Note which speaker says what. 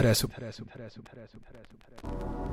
Speaker 1: interessu.